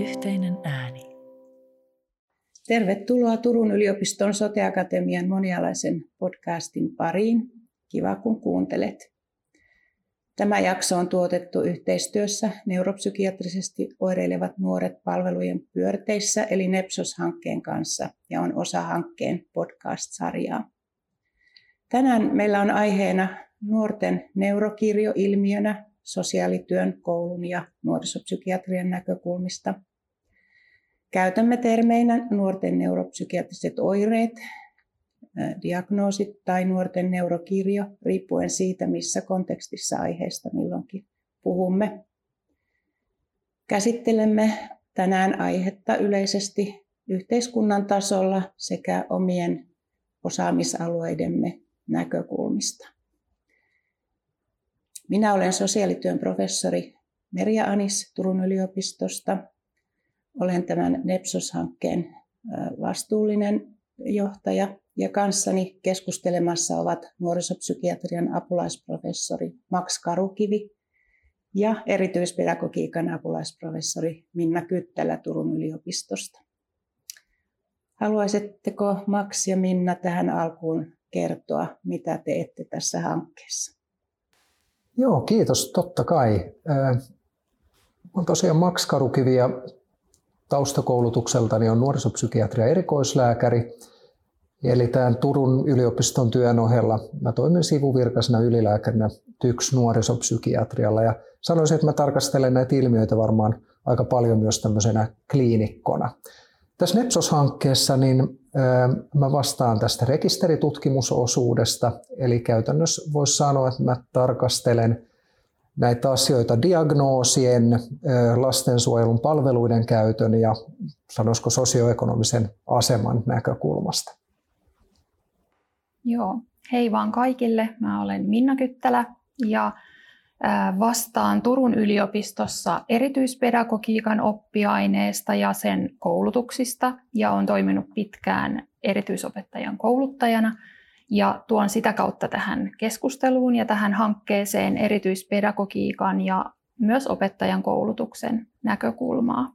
Yhteinen ääni. Tervetuloa Turun yliopiston Soteakatemian monialaisen podcastin pariin. Kiva kun kuuntelet. Tämä jakso on tuotettu yhteistyössä neuropsykiatrisesti oireilevat nuoret palvelujen pyörteissä eli NEPSOS-hankkeen kanssa ja on osa hankkeen podcast-sarjaa. Tänään meillä on aiheena nuorten neurokirjo ilmiönä sosiaalityön, koulun ja nuorisopsykiatrian näkökulmista. Käytämme termeinä nuorten neuropsykiatriset oireet, diagnoosit tai nuorten neurokirjo, riippuen siitä, missä kontekstissa aiheesta milloinkin puhumme. Käsittelemme tänään aihetta yleisesti yhteiskunnan tasolla sekä omien osaamisalueidemme näkökulmista. Minä olen sosiaalityön professori Merja Anis Turun yliopistosta. Olen tämän NEPSOS-hankkeen vastuullinen johtaja ja kanssani keskustelemassa ovat nuorisopsykiatrian apulaisprofessori Max Karukivi ja erityispedagogiikan apulaisprofessori Minna Kyttälä Turun yliopistosta. Haluaisitteko Max ja Minna tähän alkuun kertoa, mitä teette tässä hankkeessa? Joo, kiitos. Totta kai. Olen tosiaan Max Karukivi ja taustakoulutukseltani on nuorisopsykiatria erikoislääkäri. Eli tämän Turun yliopiston työn ohella mä toimin sivuvirkaisena ylilääkärinä TYKS nuorisopsykiatrialla ja sanoisin, että mä tarkastelen näitä ilmiöitä varmaan aika paljon myös tämmöisenä kliinikkona. Tässä Nepsos-hankkeessa niin mä vastaan tästä rekisteritutkimusosuudesta, eli käytännössä voisi sanoa, että mä tarkastelen näitä asioita diagnoosien, lastensuojelun palveluiden käytön ja sanoisiko sosioekonomisen aseman näkökulmasta. Joo, hei vaan kaikille. Mä olen Minna Kyttälä ja vastaan Turun yliopistossa erityispedagogiikan oppiaineesta ja sen koulutuksista ja olen toiminut pitkään erityisopettajan kouluttajana ja tuon sitä kautta tähän keskusteluun ja tähän hankkeeseen erityispedagogiikan ja myös opettajan koulutuksen näkökulmaa.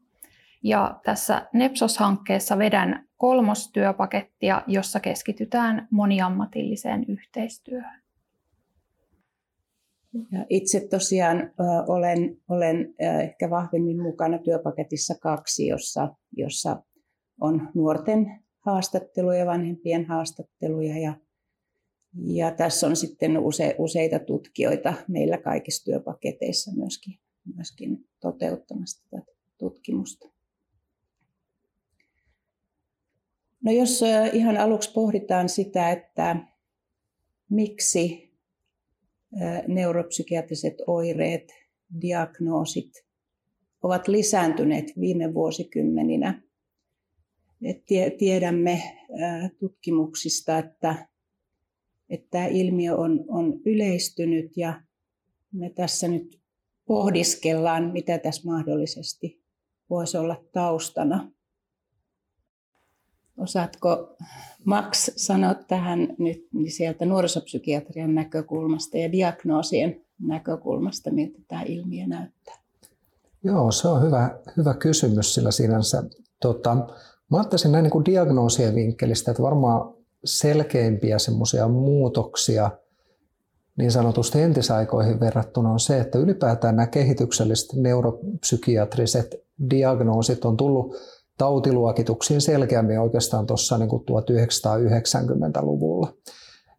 Ja tässä Nepsos-hankkeessa vedän kolmostyöpakettia, jossa keskitytään moniammatilliseen yhteistyöhön. Ja itse tosiaan äh, olen, olen äh, ehkä vahvemmin mukana työpaketissa kaksi, jossa, jossa on nuorten haastatteluja, vanhempien haastatteluja ja, ja tässä on sitten use, useita tutkijoita meillä kaikissa työpaketeissa myöskin, myöskin toteuttamassa tätä tutkimusta. No jos ihan aluksi pohditaan sitä, että miksi neuropsykiatriset oireet, diagnoosit ovat lisääntyneet viime vuosikymmeninä. Tiedämme tutkimuksista, että, että tämä ilmiö on, on yleistynyt ja me tässä nyt pohdiskellaan, mitä tässä mahdollisesti voisi olla taustana. Osaatko Max sanoa tähän nyt niin sieltä nuorisopsykiatrian näkökulmasta ja diagnoosien näkökulmasta, miltä tämä ilmiö näyttää? Joo, se on hyvä, hyvä kysymys sillä sinänsä. Tota, mä ajattelisin näin niin kuin diagnoosien vinkkelistä, että varmaan selkeimpiä semmoisia muutoksia niin sanotusti entisaikoihin verrattuna on se, että ylipäätään nämä kehitykselliset neuropsykiatriset diagnoosit on tullut tautiluokituksiin selkeämmin oikeastaan tuossa niin 1990-luvulla.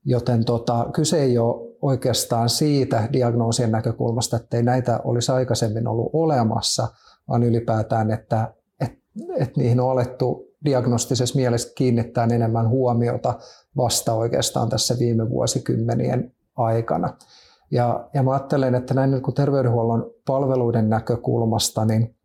Joten tota, kyse ei ole oikeastaan siitä diagnoosien näkökulmasta, että ei näitä olisi aikaisemmin ollut olemassa, vaan ylipäätään, että et, et niihin on alettu diagnostisessa mielessä kiinnittää enemmän huomiota vasta oikeastaan tässä viime vuosikymmenien aikana. Ja, ja mä ajattelen, että näin niin kuin terveydenhuollon palveluiden näkökulmasta, niin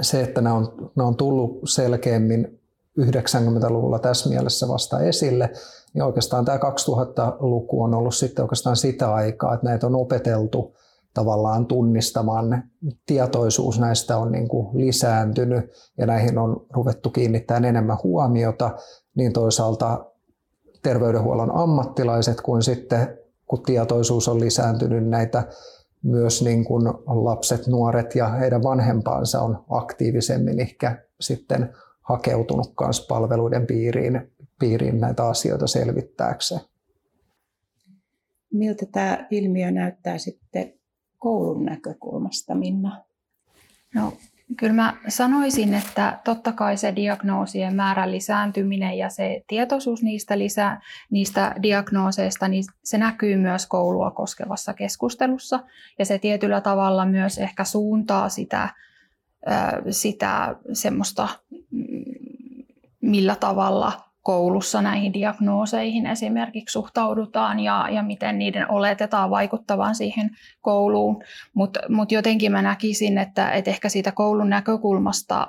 se, että ne on, ne on tullut selkeämmin 90-luvulla tässä mielessä vasta esille, niin oikeastaan tämä 2000-luku on ollut sitten oikeastaan sitä aikaa, että näitä on opeteltu tavallaan tunnistamaan. Tietoisuus näistä on niin kuin lisääntynyt ja näihin on ruvettu kiinnittämään enemmän huomiota, niin toisaalta terveydenhuollon ammattilaiset kuin sitten kun tietoisuus on lisääntynyt, näitä myös niin kuin lapset, nuoret ja heidän vanhempansa on aktiivisemmin ehkä sitten hakeutunut myös palveluiden piiriin, piiriin näitä asioita selvittääkseen. Miltä tämä ilmiö näyttää sitten koulun näkökulmasta, Minna? No, kyllä mä sanoisin, että totta kai se diagnoosien määrän lisääntyminen ja se tietoisuus niistä, lisää, niistä diagnooseista, niin se näkyy myös koulua koskevassa keskustelussa. Ja se tietyllä tavalla myös ehkä suuntaa sitä, sitä semmoista, mm, millä tavalla koulussa näihin diagnooseihin esimerkiksi suhtaudutaan ja, ja miten niiden oletetaan vaikuttavan siihen kouluun. Mutta mut jotenkin mä näkisin, että, että ehkä siitä koulun näkökulmasta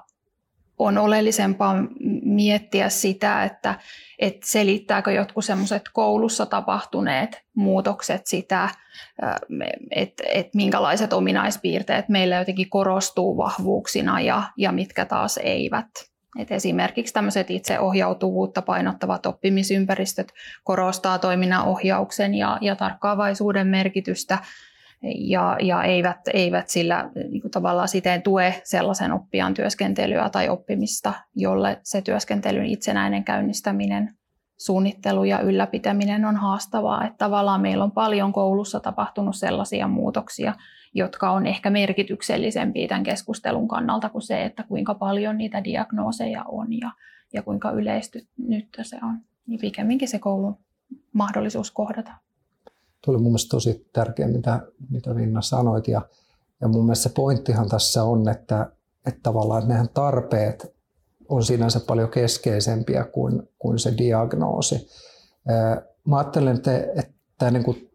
on oleellisempaa miettiä sitä, että, että selittääkö jotkut semmoiset koulussa tapahtuneet muutokset sitä, että, että minkälaiset ominaispiirteet meillä jotenkin korostuu vahvuuksina ja, ja mitkä taas eivät. Et esimerkiksi tämmöiset itseohjautuvuutta painottavat oppimisympäristöt korostaa toiminnan ohjauksen ja, ja tarkkaavaisuuden merkitystä ja, ja eivät, eivät sillä niin tavallaan siten tue sellaisen oppijan työskentelyä tai oppimista, jolle se työskentelyn itsenäinen käynnistäminen, suunnittelu ja ylläpitäminen on haastavaa. Että tavallaan meillä on paljon koulussa tapahtunut sellaisia muutoksia, jotka on ehkä merkityksellisempiä tämän keskustelun kannalta kuin se, että kuinka paljon niitä diagnooseja on ja, ja kuinka yleistynyt se on. Niin pikemminkin se koulun mahdollisuus kohdata. Tuo oli mun tosi tärkeä, mitä, mitä Vinna sanoit. Ja, ja mun mielestä se pointtihan tässä on, että, että tavallaan että nehän tarpeet on sinänsä paljon keskeisempiä kuin, kuin se diagnoosi. Mä ajattelen, että, että niin kuin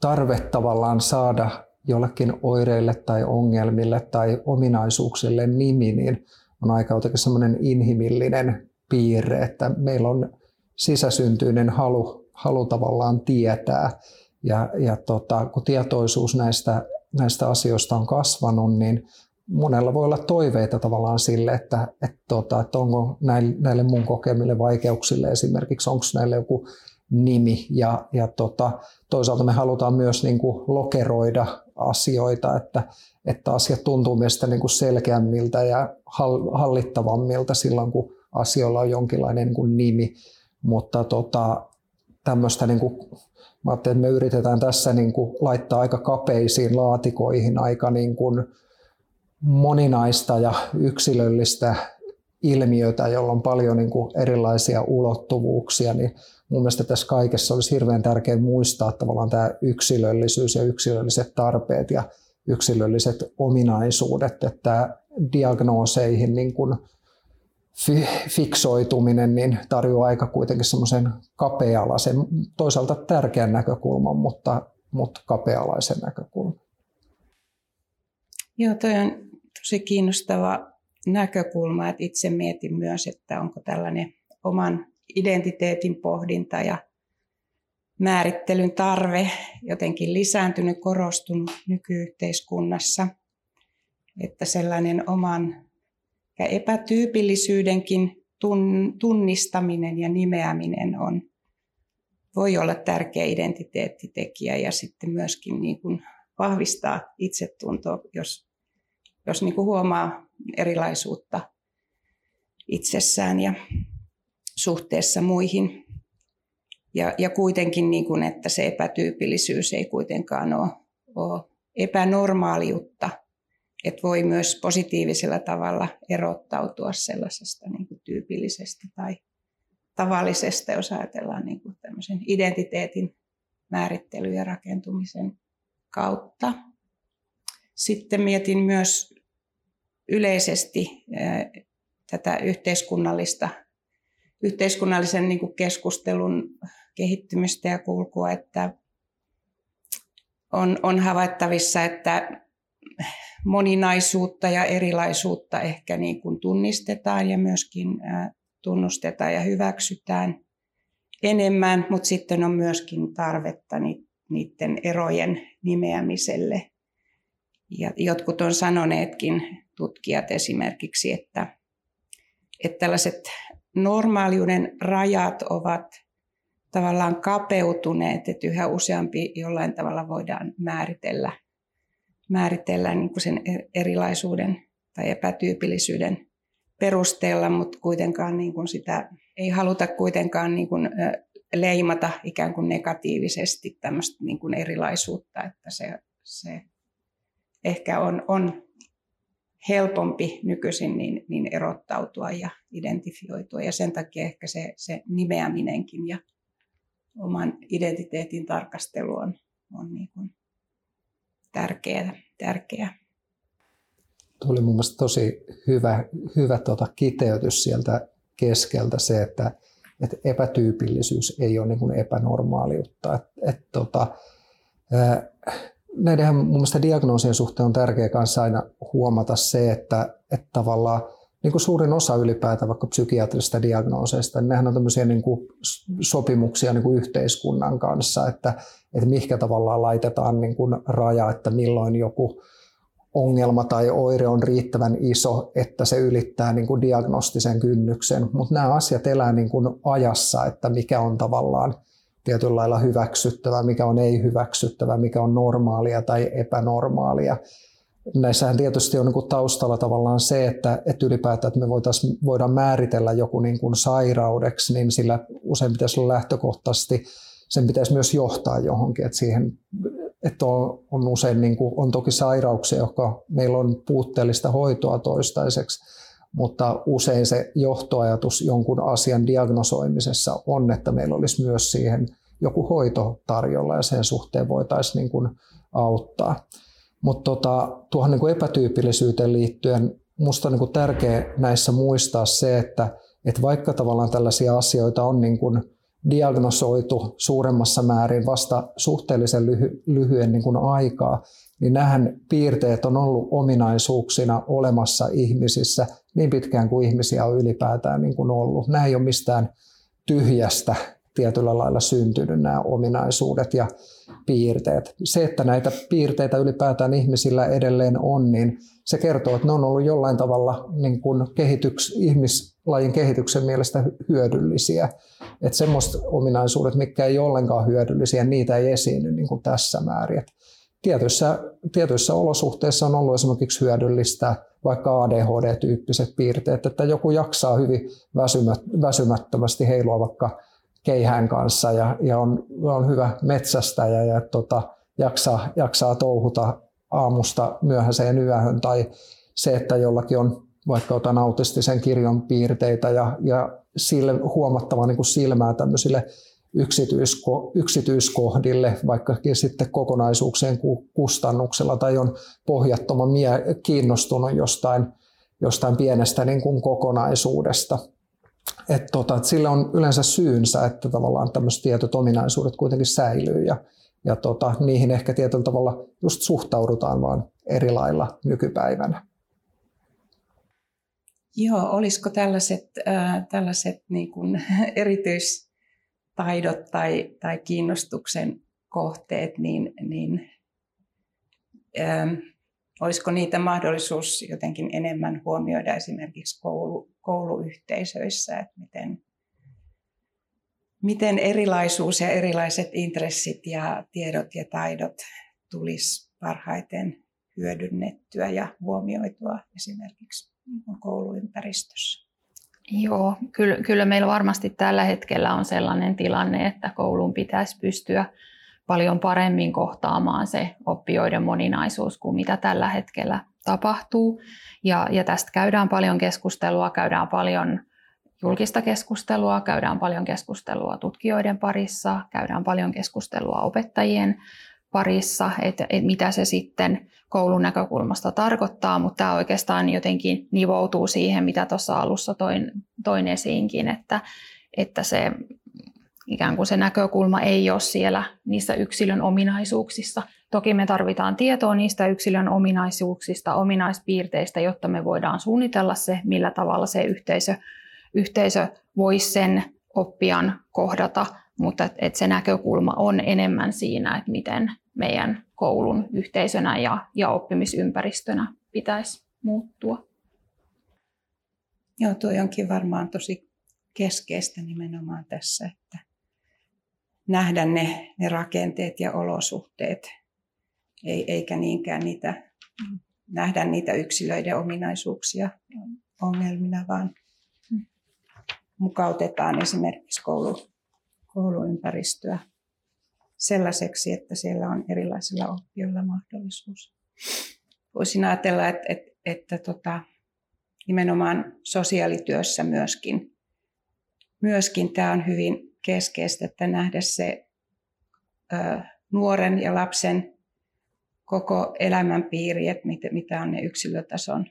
tarve tavallaan saada jollekin oireille tai ongelmille tai ominaisuuksille nimi, niin on aika jotenkin semmoinen inhimillinen piirre, että meillä on sisäsyntyinen halu, halu tavallaan tietää. Ja, ja tota, kun tietoisuus näistä, näistä asioista on kasvanut, niin monella voi olla toiveita tavallaan sille, että, että, tota, että onko näille, näille mun kokemille vaikeuksille esimerkiksi, onko näille joku nimi ja, ja tota, toisaalta me halutaan myös niin kuin lokeroida asioita, että, että asiat tuntuu meistä niin kuin selkeämmiltä ja hallittavammilta silloin, kun asioilla on jonkinlainen niin kuin nimi, mutta tota, tämmöistä niin kuin, mä että me yritetään tässä niin kuin laittaa aika kapeisiin laatikoihin aika niin kuin moninaista ja yksilöllistä ilmiötä, jolla on paljon niin kuin erilaisia ulottuvuuksia, niin mun mielestä tässä kaikessa olisi hirveän tärkeää muistaa tavallaan tämä yksilöllisyys ja yksilölliset tarpeet ja yksilölliset ominaisuudet, että diagnooseihin niin kuin fiksoituminen niin tarjoaa aika kuitenkin semmoisen kapea-alaisen, toisaalta tärkeän näkökulman, mutta, mutta kapea-alaisen näkökulman. Joo, toi on tosi kiinnostava näkökulma, että itse mietin myös, että onko tällainen oman identiteetin pohdinta ja määrittelyn tarve jotenkin lisääntynyt, korostunut nykyyhteiskunnassa. Että sellainen oman ja epätyypillisyydenkin tunnistaminen ja nimeäminen on, voi olla tärkeä identiteettitekijä ja sitten myöskin niin kuin vahvistaa itsetuntoa, jos, jos niin kuin huomaa erilaisuutta itsessään. Ja suhteessa muihin. Ja, ja kuitenkin, niin kuin, että se epätyypillisyys ei kuitenkaan ole, ole epänormaaliutta, että voi myös positiivisella tavalla erottautua sellaisesta niin kuin tyypillisestä tai tavallisesta, jos ajatellaan niin kuin tämmöisen identiteetin määrittely ja rakentumisen kautta. Sitten mietin myös yleisesti tätä yhteiskunnallista yhteiskunnallisen niin kuin keskustelun kehittymistä ja kulkua, että on, on havaittavissa, että moninaisuutta ja erilaisuutta ehkä niin kuin tunnistetaan ja myöskin tunnustetaan ja hyväksytään enemmän, mutta sitten on myöskin tarvetta niiden erojen nimeämiselle. Ja jotkut on sanoneetkin, tutkijat esimerkiksi, että, että tällaiset normaaliuden rajat ovat tavallaan kapeutuneet, että yhä useampi jollain tavalla voidaan määritellä määritellään niin kuin sen e-, erilaisuuden tai epätyypillisyyden perusteella, mutta kuitenkaan niin kuin sitä ei haluta kuitenkaan niin kuin leimata ikään kuin negatiivisesti tämmöistä niin kuin erilaisuutta, että se, se ehkä on, on helpompi nykyisin niin, niin erottautua ja identifioitua ja sen takia ehkä se, se nimeäminenkin ja oman identiteetin tarkastelu on, on niin kuin tärkeää. tärkeää. Tuo oli mun mielestä tosi hyvä, hyvä tuota kiteytys sieltä keskeltä se, että, että epätyypillisyys ei ole niin kuin epänormaaliutta. Et, et, tota, näiden mun mielestä diagnoosien suhteen on tärkeää kanssa aina huomata se, että, että tavallaan niin kuin suurin osa ylipäätään vaikka psykiatrisista diagnooseista, niin nehän on tämmöisiä niin kuin sopimuksia niin kuin yhteiskunnan kanssa, että, että mihinkä tavallaan laitetaan niin kuin raja, että milloin joku ongelma tai oire on riittävän iso, että se ylittää niin kuin diagnostisen kynnyksen. Mutta nämä asiat elää niin kuin ajassa, että mikä on tavallaan tietyllä lailla hyväksyttävä, mikä on ei hyväksyttävä, mikä on normaalia tai epänormaalia. Näissähän tietysti on niin taustalla tavallaan se, että, että ylipäätään että me voidaan määritellä joku niin kuin sairaudeksi, niin sillä usein pitäisi olla lähtökohtaisesti, sen pitäisi myös johtaa johonkin, että siihen että on, on usein niin kuin, on toki sairauksia, jotka meillä on puutteellista hoitoa toistaiseksi, mutta usein se johtoajatus jonkun asian diagnosoimisessa on, että meillä olisi myös siihen joku hoito tarjolla ja sen suhteen voitaisiin niin kuin auttaa. Mutta tota, tuohon niin kuin epätyypillisyyteen liittyen minusta on niin kuin tärkeää näissä muistaa se, että, että vaikka tavallaan tällaisia asioita on niin kuin diagnosoitu suuremmassa määrin vasta suhteellisen lyhy- lyhyen niin kuin aikaa, niin nämähän piirteet on ollut ominaisuuksina olemassa ihmisissä niin pitkään kuin ihmisiä on ylipäätään niin kuin ollut. Nämä ei ole mistään tyhjästä tietyllä lailla syntynyt nämä ominaisuudet ja piirteet. Se, että näitä piirteitä ylipäätään ihmisillä edelleen on, niin se kertoo, että ne on ollut jollain tavalla niin kuin kehityks, ihmislajin kehityksen mielestä hyödyllisiä. Että semmoista ominaisuudet, mitkä ei ollenkaan hyödyllisiä, niitä ei esiinny niin kuin tässä määrin. Et tietyissä, tietyissä olosuhteissa on ollut esimerkiksi hyödyllistä vaikka ADHD-tyyppiset piirteet, että joku jaksaa hyvin väsymättömästi heilua vaikka keihään kanssa ja, ja on, on hyvä metsästäjä ja tota, jaksaa, jaksaa touhuta aamusta myöhäiseen yöhön tai se, että jollakin on vaikka otan autistisen kirjon piirteitä ja, ja sille huomattava niin kuin silmää tämmöisille yksityisko, yksityiskohdille, vaikkakin sitten kokonaisuuksien kustannuksella tai on pohjattoman mie- kiinnostunut jostain, jostain pienestä niin kuin kokonaisuudesta. Et tota, et sillä on yleensä syynsä, että tavallaan tämmöiset tietyt ominaisuudet kuitenkin säilyy ja, ja tota, niihin ehkä tietyllä tavalla just suhtaudutaan vaan eri lailla nykypäivänä. Joo, olisiko tällaiset, äh, tällaiset niin kuin erityistaidot tai, tai kiinnostuksen kohteet, niin, niin äh, olisiko niitä mahdollisuus jotenkin enemmän huomioida esimerkiksi koulu, kouluyhteisöissä, että miten, miten erilaisuus ja erilaiset intressit ja tiedot ja taidot tulisi parhaiten hyödynnettyä ja huomioitua esimerkiksi kouluympäristössä. Joo, kyllä, kyllä meillä varmasti tällä hetkellä on sellainen tilanne, että koulun pitäisi pystyä paljon paremmin kohtaamaan se oppijoiden moninaisuus kuin mitä tällä hetkellä tapahtuu. Ja, ja tästä käydään paljon keskustelua, käydään paljon julkista keskustelua, käydään paljon keskustelua tutkijoiden parissa, käydään paljon keskustelua opettajien parissa, että, että mitä se sitten koulun näkökulmasta tarkoittaa, mutta tämä oikeastaan jotenkin nivoutuu siihen, mitä tuossa alussa toin, toin esiinkin, että, että se ikään kuin se näkökulma ei ole siellä niissä yksilön ominaisuuksissa. Toki me tarvitaan tietoa niistä yksilön ominaisuuksista, ominaispiirteistä, jotta me voidaan suunnitella se, millä tavalla se yhteisö, yhteisö voisi sen oppijan kohdata, mutta et, et se näkökulma on enemmän siinä, että miten meidän koulun yhteisönä ja, ja oppimisympäristönä pitäisi muuttua. Joo, tuo onkin varmaan tosi keskeistä nimenomaan tässä, että nähdä ne, ne rakenteet ja olosuhteet eikä niinkään niitä, nähdä niitä yksilöiden ominaisuuksia ongelmina, vaan mukautetaan esimerkiksi koulu, kouluympäristöä sellaiseksi, että siellä on erilaisilla oppijoilla mahdollisuus. Voisin ajatella, että, että, että tota, nimenomaan sosiaalityössä myöskin, myöskin tämä on hyvin keskeistä, että nähdä se ö, nuoren ja lapsen koko elämänpiiri, että mit, mitä on ne yksilötason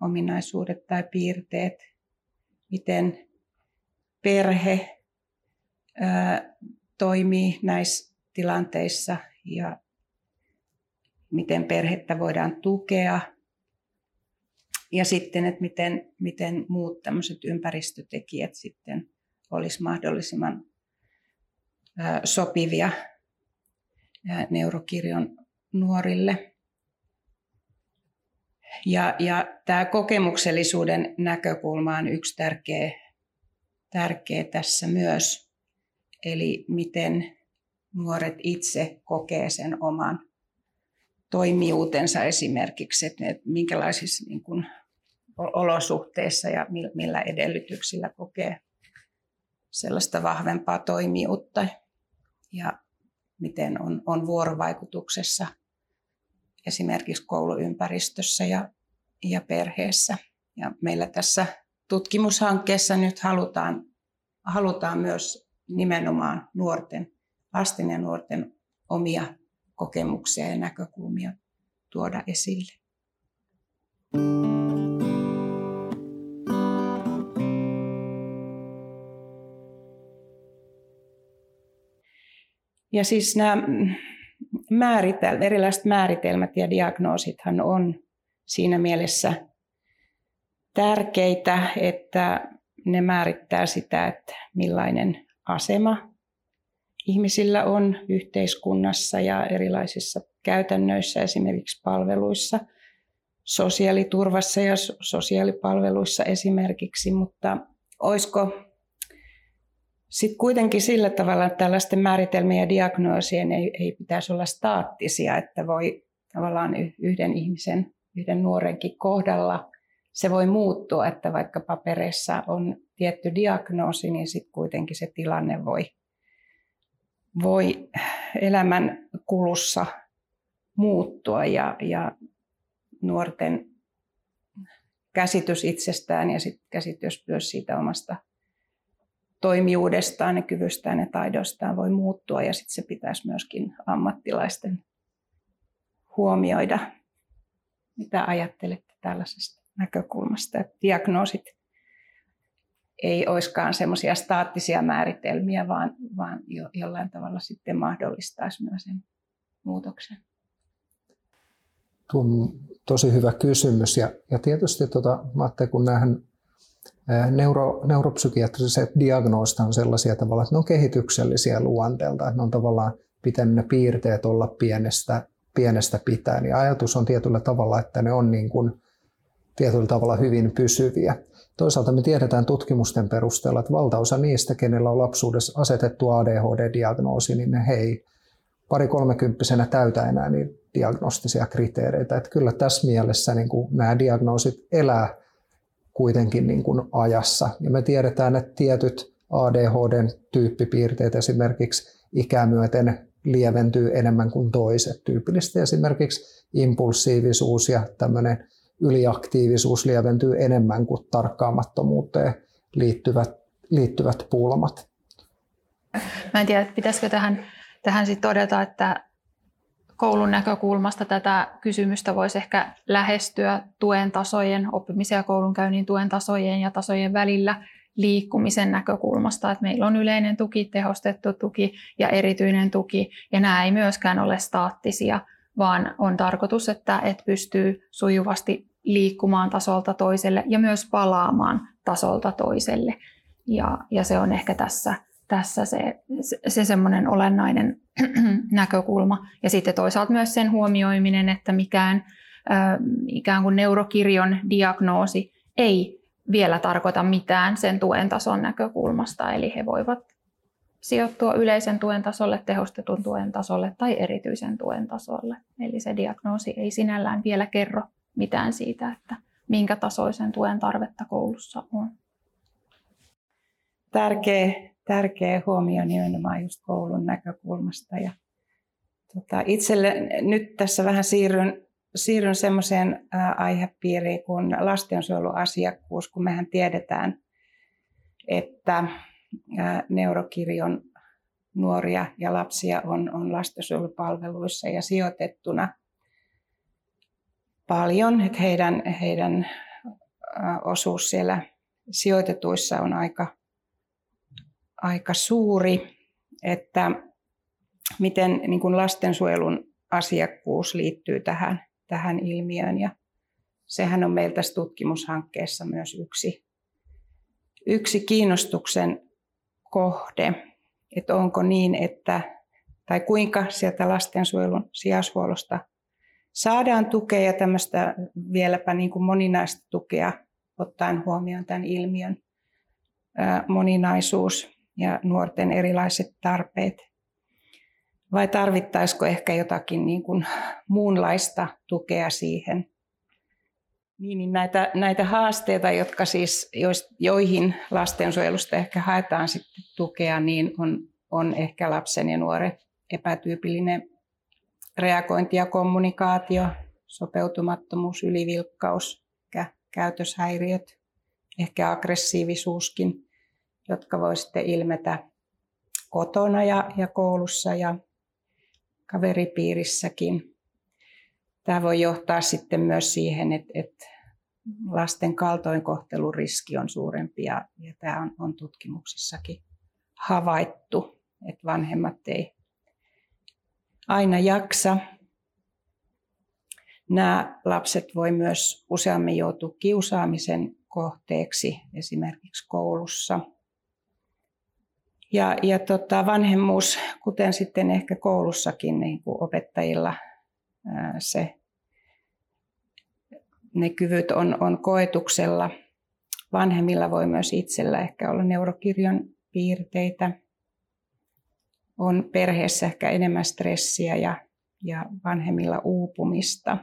ominaisuudet tai piirteet, miten perhe toimii näissä tilanteissa ja miten perhettä voidaan tukea. Ja sitten, että miten, miten muut tämmöiset ympäristötekijät sitten olisi mahdollisimman sopivia neurokirjon nuorille. Ja, ja tämä kokemuksellisuuden näkökulma on yksi tärkeä, tärkeä tässä myös. Eli miten nuoret itse kokee sen oman toimijuutensa esimerkiksi, että minkälaisissa niin kuin, olosuhteissa ja millä edellytyksillä kokee sellaista vahvempaa toimijuutta ja miten on, on vuorovaikutuksessa esimerkiksi kouluympäristössä ja, ja perheessä. Ja meillä tässä tutkimushankkeessa nyt halutaan, halutaan myös nimenomaan nuorten, lasten ja nuorten omia kokemuksia ja näkökulmia tuoda esille. Ja siis nämä määritel- erilaiset määritelmät ja diagnoosithan on siinä mielessä tärkeitä, että ne määrittää sitä, että millainen asema ihmisillä on yhteiskunnassa ja erilaisissa käytännöissä, esimerkiksi palveluissa, sosiaaliturvassa ja sosiaalipalveluissa esimerkiksi, mutta olisiko sitten kuitenkin sillä tavalla, että tällaisten määritelmien ja diagnoosien ei, ei pitäisi olla staattisia, että voi tavallaan yhden ihmisen, yhden nuorenkin kohdalla se voi muuttua, että vaikka papereissa on tietty diagnoosi, niin sitten kuitenkin se tilanne voi voi elämän kulussa muuttua ja, ja nuorten käsitys itsestään ja sit käsitys myös siitä omasta toimijuudestaan ja kyvystään ja taidostaan voi muuttua ja sitten se pitäisi myöskin ammattilaisten huomioida. Mitä ajattelette tällaisesta näkökulmasta? Diagnoosit ei olisikaan semmoisia staattisia määritelmiä, vaan, vaan jo, jollain tavalla sitten mahdollistaisi myös sen muutoksen. Tuo on tosi hyvä kysymys. Ja, ja tietysti tota, Matte, kun nähdään neuro, neuropsykiatriset diagnoosit on sellaisia tavalla, että ne on kehityksellisiä luonteelta, että ne on tavallaan pitänyt ne piirteet olla pienestä, pienestä pitäen. Ja ajatus on tietyllä tavalla, että ne on niin kuin tietyllä tavalla hyvin pysyviä. Toisaalta me tiedetään tutkimusten perusteella, että valtaosa niistä, kenellä on lapsuudessa asetettu ADHD-diagnoosi, niin ne hei pari kolmekymppisenä täytä enää niin diagnostisia kriteereitä. Että kyllä tässä mielessä niin kuin nämä diagnoosit elää kuitenkin niin kuin ajassa. Ja me tiedetään, että tietyt ADHD-tyyppipiirteet esimerkiksi ikämyöten lieventyy enemmän kuin toiset. Tyypillisesti esimerkiksi impulsiivisuus ja tämmöinen yliaktiivisuus lieventyy enemmän kuin tarkkaamattomuuteen liittyvät, liittyvät pulmat. Mä en tiedä, pitäisikö tähän, tähän sit todeta, että koulun näkökulmasta tätä kysymystä voisi ehkä lähestyä tuen tasojen, oppimisen ja koulunkäynnin tuen tasojen ja tasojen välillä liikkumisen näkökulmasta, että meillä on yleinen tuki, tehostettu tuki ja erityinen tuki, ja nämä ei myöskään ole staattisia, vaan on tarkoitus, että, että pystyy sujuvasti liikkumaan tasolta toiselle ja myös palaamaan tasolta toiselle. Ja, ja se on ehkä tässä, tässä se, se semmoinen olennainen näkökulma. Ja sitten toisaalta myös sen huomioiminen, että mikään äh, ikään kuin neurokirjon diagnoosi ei vielä tarkoita mitään sen tuen tason näkökulmasta. Eli he voivat sijoittua yleisen tuen tasolle, tehostetun tuen tasolle tai erityisen tuen tasolle. Eli se diagnoosi ei sinällään vielä kerro mitään siitä, että minkä tasoisen tuen tarvetta koulussa on. Tärkeä, tärkeä huomio nimenomaan just koulun näkökulmasta. Ja, tota, itselle nyt tässä vähän siirryn, siirryn semmoiseen aihepiiriin kuin lastensuojeluasiakkuus, kun mehän tiedetään, että neurokirjon nuoria ja lapsia on, on lastensuojelupalveluissa ja sijoitettuna paljon, että heidän, heidän osuus siellä sijoitetuissa on aika, aika suuri, että miten niin kuin lastensuojelun asiakkuus liittyy tähän, tähän ilmiöön. Ja sehän on meillä tässä tutkimushankkeessa myös yksi, yksi kiinnostuksen kohde, että onko niin, että tai kuinka sieltä lastensuojelun sijaishuollosta saadaan tukea ja tämmöistä vieläpä niin kuin moninaista tukea ottaen huomioon tämän ilmiön moninaisuus ja nuorten erilaiset tarpeet. Vai tarvittaisiko ehkä jotakin niin kuin muunlaista tukea siihen? Niin, niin näitä, näitä haasteita, jotka siis, joihin lastensuojelusta ehkä haetaan sitten tukea, niin on, on ehkä lapsen ja nuoren epätyypillinen reagointi ja kommunikaatio, sopeutumattomuus, ylivilkkaus, käytöshäiriöt, ehkä aggressiivisuuskin, jotka voi sitten ilmetä kotona ja, ja koulussa ja kaveripiirissäkin. Tämä voi johtaa sitten myös siihen, että, että lasten kaltoinkohtelun riski on suurempi ja, ja tämä on, on tutkimuksissakin havaittu, että vanhemmat ei aina jaksa. Nämä lapset voi myös useammin joutua kiusaamisen kohteeksi esimerkiksi koulussa. Ja, ja tota, vanhemmuus, kuten sitten ehkä koulussakin niin kuin opettajilla, se, ne kyvyt on, on koetuksella. Vanhemmilla voi myös itsellä ehkä olla neurokirjon piirteitä on perheessä ehkä enemmän stressiä ja, ja vanhemmilla uupumista.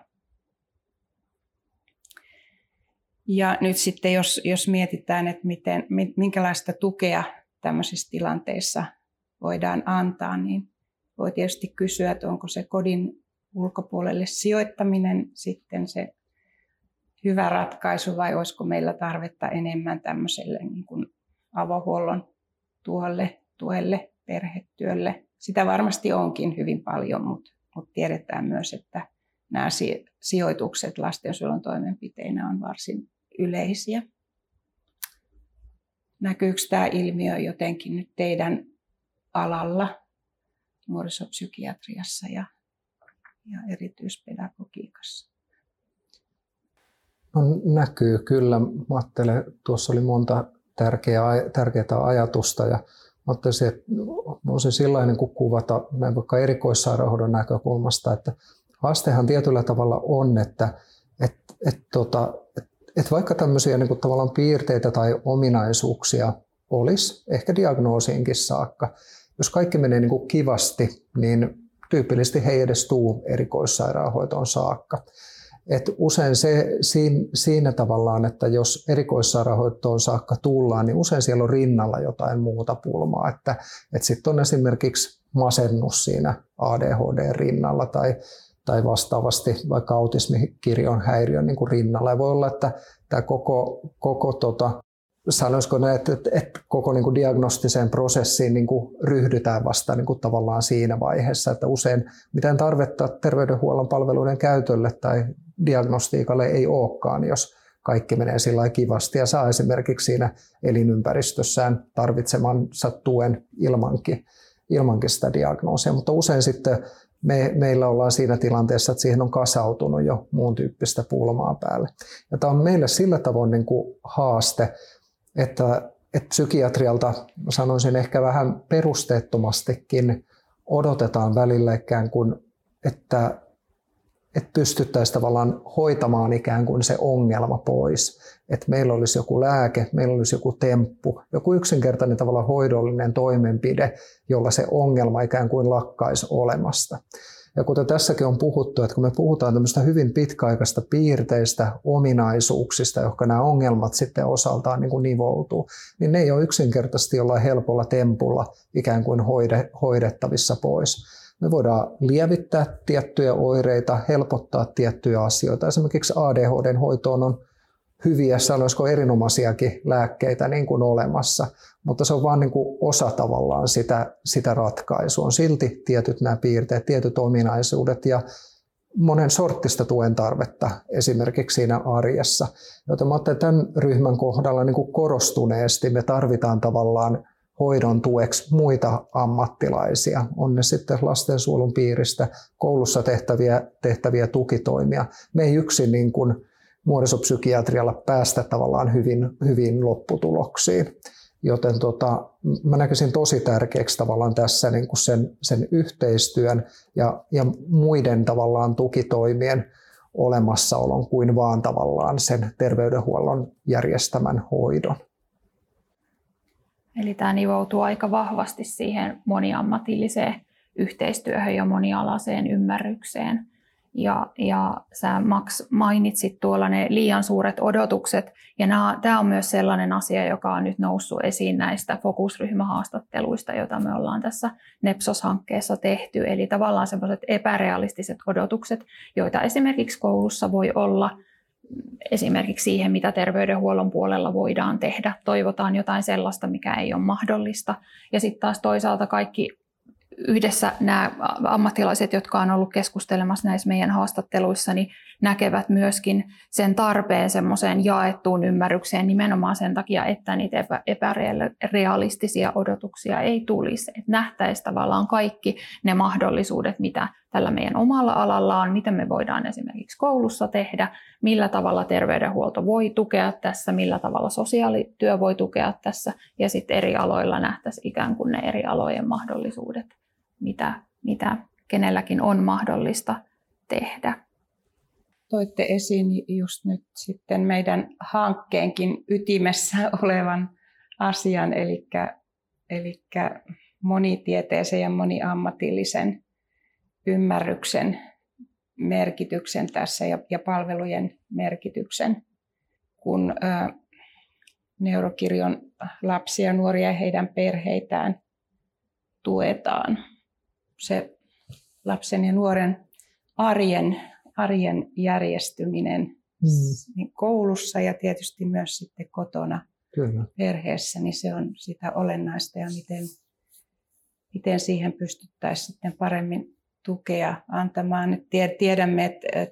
Ja nyt sitten jos, jos mietitään, että miten, minkälaista tukea tämmöisissä tilanteissa voidaan antaa, niin voi tietysti kysyä, että onko se kodin ulkopuolelle sijoittaminen sitten se hyvä ratkaisu vai olisiko meillä tarvetta enemmän tämmöiselle niin kuin avohuollon tuolle, tuelle perhetyölle. Sitä varmasti onkin hyvin paljon, mutta, mutta tiedetään myös, että nämä sijoitukset lastensuojelun toimenpiteinä on varsin yleisiä. Näkyykö tämä ilmiö jotenkin nyt teidän alalla nuorisopsykiatriassa ja, ja erityispedagogiikassa? No, näkyy kyllä. Mä ajattelen, tuossa oli monta tärkeää, tärkeää ajatusta ja ottaisin, että voisin sillä niin kuvata näin vaikka erikoissairaanhoidon näkökulmasta, että haastehan tietyllä tavalla on, että et, et, tota, et, et vaikka tämmöisiä niin kuin tavallaan piirteitä tai ominaisuuksia olisi, ehkä diagnoosiinkin saakka, jos kaikki menee niin kuin kivasti, niin tyypillisesti he ei edes tuu erikoissairaanhoitoon saakka. Et usein se, siinä, siinä tavallaan, että jos erikoissairaanhoitoon saakka tullaan, niin usein siellä on rinnalla jotain muuta pulmaa. Että, että sitten on esimerkiksi masennus siinä ADHD rinnalla tai, tai vastaavasti vaikka autismikirjon häiriön niin kuin rinnalla. Ja voi olla, että tämä koko, koko tota, sanoisiko ne, että, että, että koko niin kuin diagnostiseen prosessiin niin kuin ryhdytään vasta niin kuin tavallaan siinä vaiheessa, että usein mitään tarvetta terveydenhuollon palveluiden käytölle tai diagnostiikalle ei olekaan, jos kaikki menee sillä kivasti ja saa esimerkiksi siinä elinympäristössään tarvitsemansa tuen ilmankin, ilmankin sitä diagnoosia. Mutta usein sitten me, meillä ollaan siinä tilanteessa, että siihen on kasautunut jo muun tyyppistä pulmaa päälle. Ja tämä on meille sillä tavoin niin kuin haaste, että, että psykiatrialta sanoisin ehkä vähän perusteettomastikin odotetaan välillä ikään kuin, että että pystyttäisiin tavallaan hoitamaan ikään kuin se ongelma pois. Että meillä olisi joku lääke, meillä olisi joku temppu, joku yksinkertainen tavalla hoidollinen toimenpide, jolla se ongelma ikään kuin lakkaisi olemasta. Ja kuten tässäkin on puhuttu, että kun me puhutaan tämmöistä hyvin pitkäaikaista piirteistä, ominaisuuksista, jotka nämä ongelmat sitten osaltaan niin kuin nivoutuu, niin ne ei ole yksinkertaisesti jollain helpolla tempulla ikään kuin hoide, hoidettavissa pois. Me voidaan lievittää tiettyjä oireita, helpottaa tiettyjä asioita. Esimerkiksi ADHDn hoitoon on hyviä, sanoisiko erinomaisiakin lääkkeitä niin kuin olemassa, mutta se on vain niin osa tavallaan sitä, sitä ratkaisua. On silti tietyt nämä piirteet, tietyt ominaisuudet ja monen sorttista tuen tarvetta esimerkiksi siinä arjessa. Joten mä tämän ryhmän kohdalla niin kuin korostuneesti me tarvitaan tavallaan hoidon tueksi muita ammattilaisia, on ne sitten lastensuojelun piiristä, koulussa tehtäviä, tehtäviä tukitoimia. Me ei yksin niin kuin nuorisopsykiatrialla päästä tavallaan hyvin, hyvin lopputuloksiin. Joten tota, mä näkisin tosi tärkeäksi tavallaan tässä niin kuin sen, sen yhteistyön ja, ja muiden tavallaan tukitoimien olemassaolon kuin vaan tavallaan sen terveydenhuollon järjestämän hoidon. Eli tämä nivoutuu aika vahvasti siihen moniammatilliseen yhteistyöhön ja monialaiseen ymmärrykseen. Ja, ja sä Max mainitsit tuolla ne liian suuret odotukset, ja nämä, tämä on myös sellainen asia, joka on nyt noussut esiin näistä fokusryhmähaastatteluista, joita me ollaan tässä Nepsos-hankkeessa tehty. Eli tavallaan sellaiset epärealistiset odotukset, joita esimerkiksi koulussa voi olla esimerkiksi siihen, mitä terveydenhuollon puolella voidaan tehdä. Toivotaan jotain sellaista, mikä ei ole mahdollista. Ja sitten taas toisaalta kaikki yhdessä nämä ammattilaiset, jotka on ollut keskustelemassa näissä meidän haastatteluissa, niin näkevät myöskin sen tarpeen semmoiseen jaettuun ymmärrykseen nimenomaan sen takia, että niitä epärealistisia odotuksia ei tulisi. Että nähtäisiin tavallaan kaikki ne mahdollisuudet, mitä tällä meidän omalla alalla on, mitä me voidaan esimerkiksi koulussa tehdä, millä tavalla terveydenhuolto voi tukea tässä, millä tavalla sosiaalityö voi tukea tässä, ja sitten eri aloilla nähtäisiin ikään kuin ne eri alojen mahdollisuudet mitä, mitä kenelläkin on mahdollista tehdä. Toitte esiin just nyt sitten meidän hankkeenkin ytimessä olevan asian, eli, eli monitieteisen ja moniammatillisen ymmärryksen merkityksen tässä ja, ja palvelujen merkityksen, kun ä, neurokirjon lapsia, nuoria ja heidän perheitään tuetaan se lapsen ja nuoren arjen, arjen järjestyminen mm. niin koulussa ja tietysti myös sitten kotona Kyllä. perheessä, niin se on sitä olennaista ja miten, miten siihen pystyttäisiin sitten paremmin tukea antamaan. Tiedämme, että,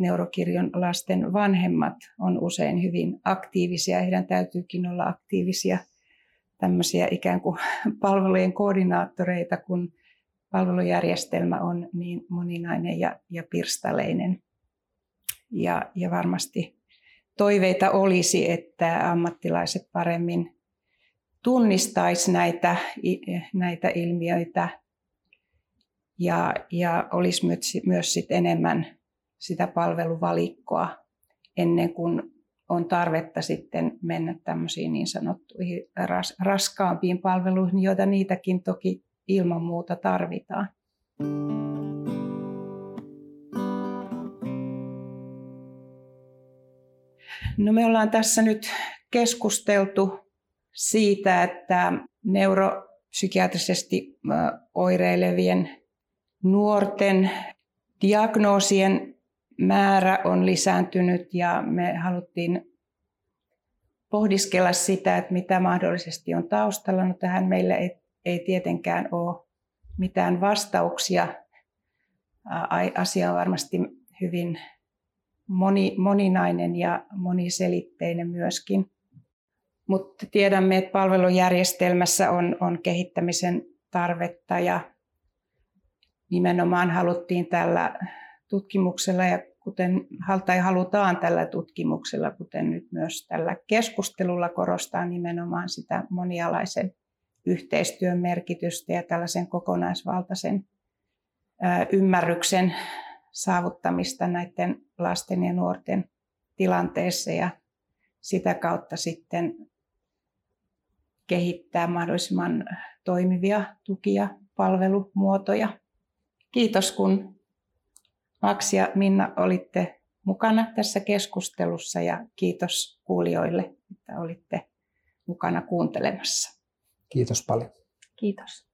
neurokirjon lasten vanhemmat on usein hyvin aktiivisia. Heidän täytyykin olla aktiivisia tämmöisiä ikään kuin palvelujen koordinaattoreita, kun palvelujärjestelmä on niin moninainen ja, ja pirstaleinen. Ja, ja varmasti toiveita olisi, että ammattilaiset paremmin tunnistaisi näitä, näitä ilmiöitä ja, ja olisi myös, myös sit enemmän sitä palveluvalikkoa ennen kuin on tarvetta sitten mennä tämmöisiin niin sanottuihin ras, raskaampiin palveluihin, joita niitäkin toki ilman muuta tarvitaan. No me ollaan tässä nyt keskusteltu siitä, että neuropsykiatrisesti oireilevien nuorten diagnoosien määrä on lisääntynyt ja me haluttiin pohdiskella sitä, että mitä mahdollisesti on taustalla. No tähän meillä ei ei tietenkään ole mitään vastauksia. Asia on varmasti hyvin moni, moninainen ja moniselitteinen myöskin. Mutta tiedämme, että palvelujärjestelmässä on, on kehittämisen tarvetta ja nimenomaan haluttiin tällä tutkimuksella ja kuten tai halutaan tällä tutkimuksella, kuten nyt myös tällä keskustelulla korostaa nimenomaan sitä monialaisen yhteistyön merkitystä ja tällaisen kokonaisvaltaisen ymmärryksen saavuttamista näiden lasten ja nuorten tilanteessa ja sitä kautta sitten kehittää mahdollisimman toimivia tukia, palvelumuotoja. Kiitos kun Max ja Minna olitte mukana tässä keskustelussa ja kiitos kuulijoille, että olitte mukana kuuntelemassa. Kiitos paljon. Kiitos.